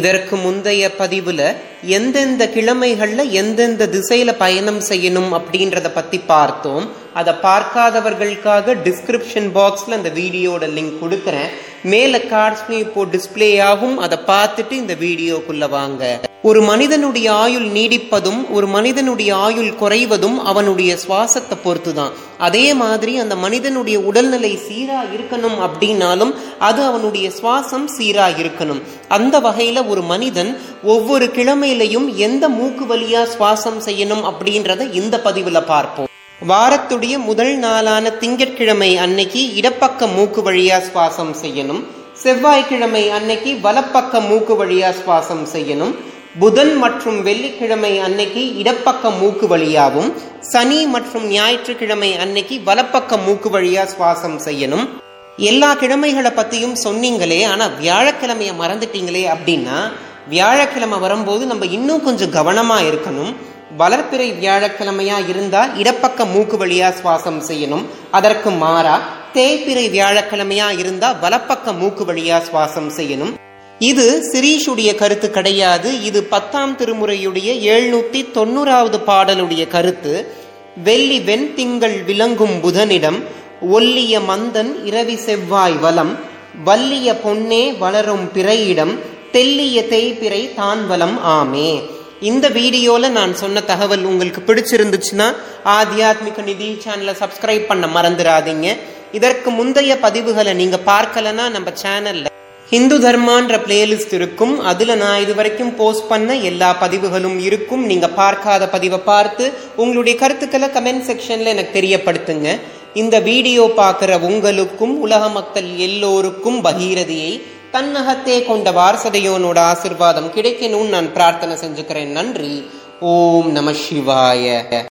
இதற்கு முந்தைய பதிவுல எந்தெந்த கிழமைகள்ல எந்தெந்த திசையில பயணம் செய்யணும் அப்படின்றத பத்தி பார்த்தோம். அதை பார்க்காதவர்களுக்காக டிஸ்கிரிப்ஷன் பாக்ஸ்ல அந்த வீடியோட லிங்க் கொடுக்குறேன். மேல கார்ட்ஸ்லயும் இப்போ டிஸ்பிளே ஆகும். அதை பார்த்துட்டு இந்த வீடியோக்குள்ள வாங்க. ஒரு மனிதனுடைய ஆயுள் நீடிப்பதும் ஒரு மனிதனுடைய ஆயுள் குறைவதும் அவனுடைய சுவாசத்தை பொறுத்துதான். அதே மாதிரி அந்த மனிதனுடைய உடல்நிலை சீரா இருக்கணும் அப்படின்னாலும் அது அவனுடைய சுவாசம் சீரா இருக்கணும். அந்த வகையில ஒரு மனிதன் ஒவ்வொரு கிழமையிலையும் எந்த மூக்கு வழியா சுவாசம் செய்யணும் அப்படின்றத இந்த பதிவுல பார்ப்போம். வாரத்துடைய முதல் நாளான திங்கட்கிழமை அன்னைக்கு இடப்பக்க மூக்கு வழியா சுவாசம் செய்யணும். செவ்வாய்க்கிழமை அன்னைக்கு வலப்பக்க மூக்கு வழியா சுவாசம் செய்யணும். புதன் மற்றும் வெள்ளிக்கிழமை அன்னைக்கு இடப்பக்க மூக்கு வழியாகவும் சனி மற்றும் ஞாயிற்றுக்கிழமை அன்னைக்கு வலப்பக்க மூக்கு வழியா சுவாசம் செய்யணும். எல்லா கிழமைகளை பத்தியும் சொன்னீங்களே ஆனா வியாழக்கிழமைய மறந்துட்டீங்களே அப்படின்னா வியாழக்கிழமை வரும்போது நம்ம இன்னும் கொஞ்சம் கவனமா இருக்கணும். வளர்ப்பிறை வியாழக்கிழமையா இருந்தால் இடப்பக்க மூக்கு வழியா சுவாசம் செய்யணும். அதற்கு மாறா தேய்பிறை வியாழக்கிழமையா இருந்தால் வலப்பக்க மூக்கு வழியா சுவாசம் செய்யணும். இது சிரீஷுடைய கருத்து கிடையாது. இது பத்தாம் திருமுறையுடைய எழுநூத்தி தொண்ணூறாவது பாடலுடைய கருத்து. வெள்ளி வெண்திங்கள் விளங்கும் புதனிடம் ஒல்லிய மந்தன் இரவி செவ்வாய் வலம் வல்லிய பொன்னே வளரும் பிறையிடம் தெல்லிய தேய்பிறை தான் வலம் ஆமே. இந்த வீடியோவில் நான் சொன்ன தகவல் உங்களுக்கு பிடிச்சிருந்துச்சுன்னா ஆத்தியாத்மிக நிதி சேனலை சப்ஸ்கிரைப் பண்ண மறந்துடாதீங்க. இதற்கு முந்தைய பதிவுகளை நீங்கள் பார்க்கலன்னா நம்ம சேனலில் ஹிந்து தர்மான்ற பிளேலிஸ்ட் இருக்கும். அதுல நான் இது வரைக்கும் போஸ்ட் பண்ண எல்லா பதிவுகளும் இருக்கும். நீங்க பார்க்காத பதிவை பார்த்து உங்களுடைய கருத்துக்களை கமெண்ட் செக்ஷன்ல எனக்கு தெரியப்படுத்துங்க. இந்த வீடியோ பார்க்குற உங்களுக்கும் உலக மக்கள் எல்லோருக்கும் பகீரதியை தன்னகத்தே கொண்ட வாரசதையோனோட ஆசிர்வாதம் கிடைக்கணும்னு நான் பிரார்த்தனை செஞ்சுக்கிறேன். நன்றி. ஓம் நம சிவாய.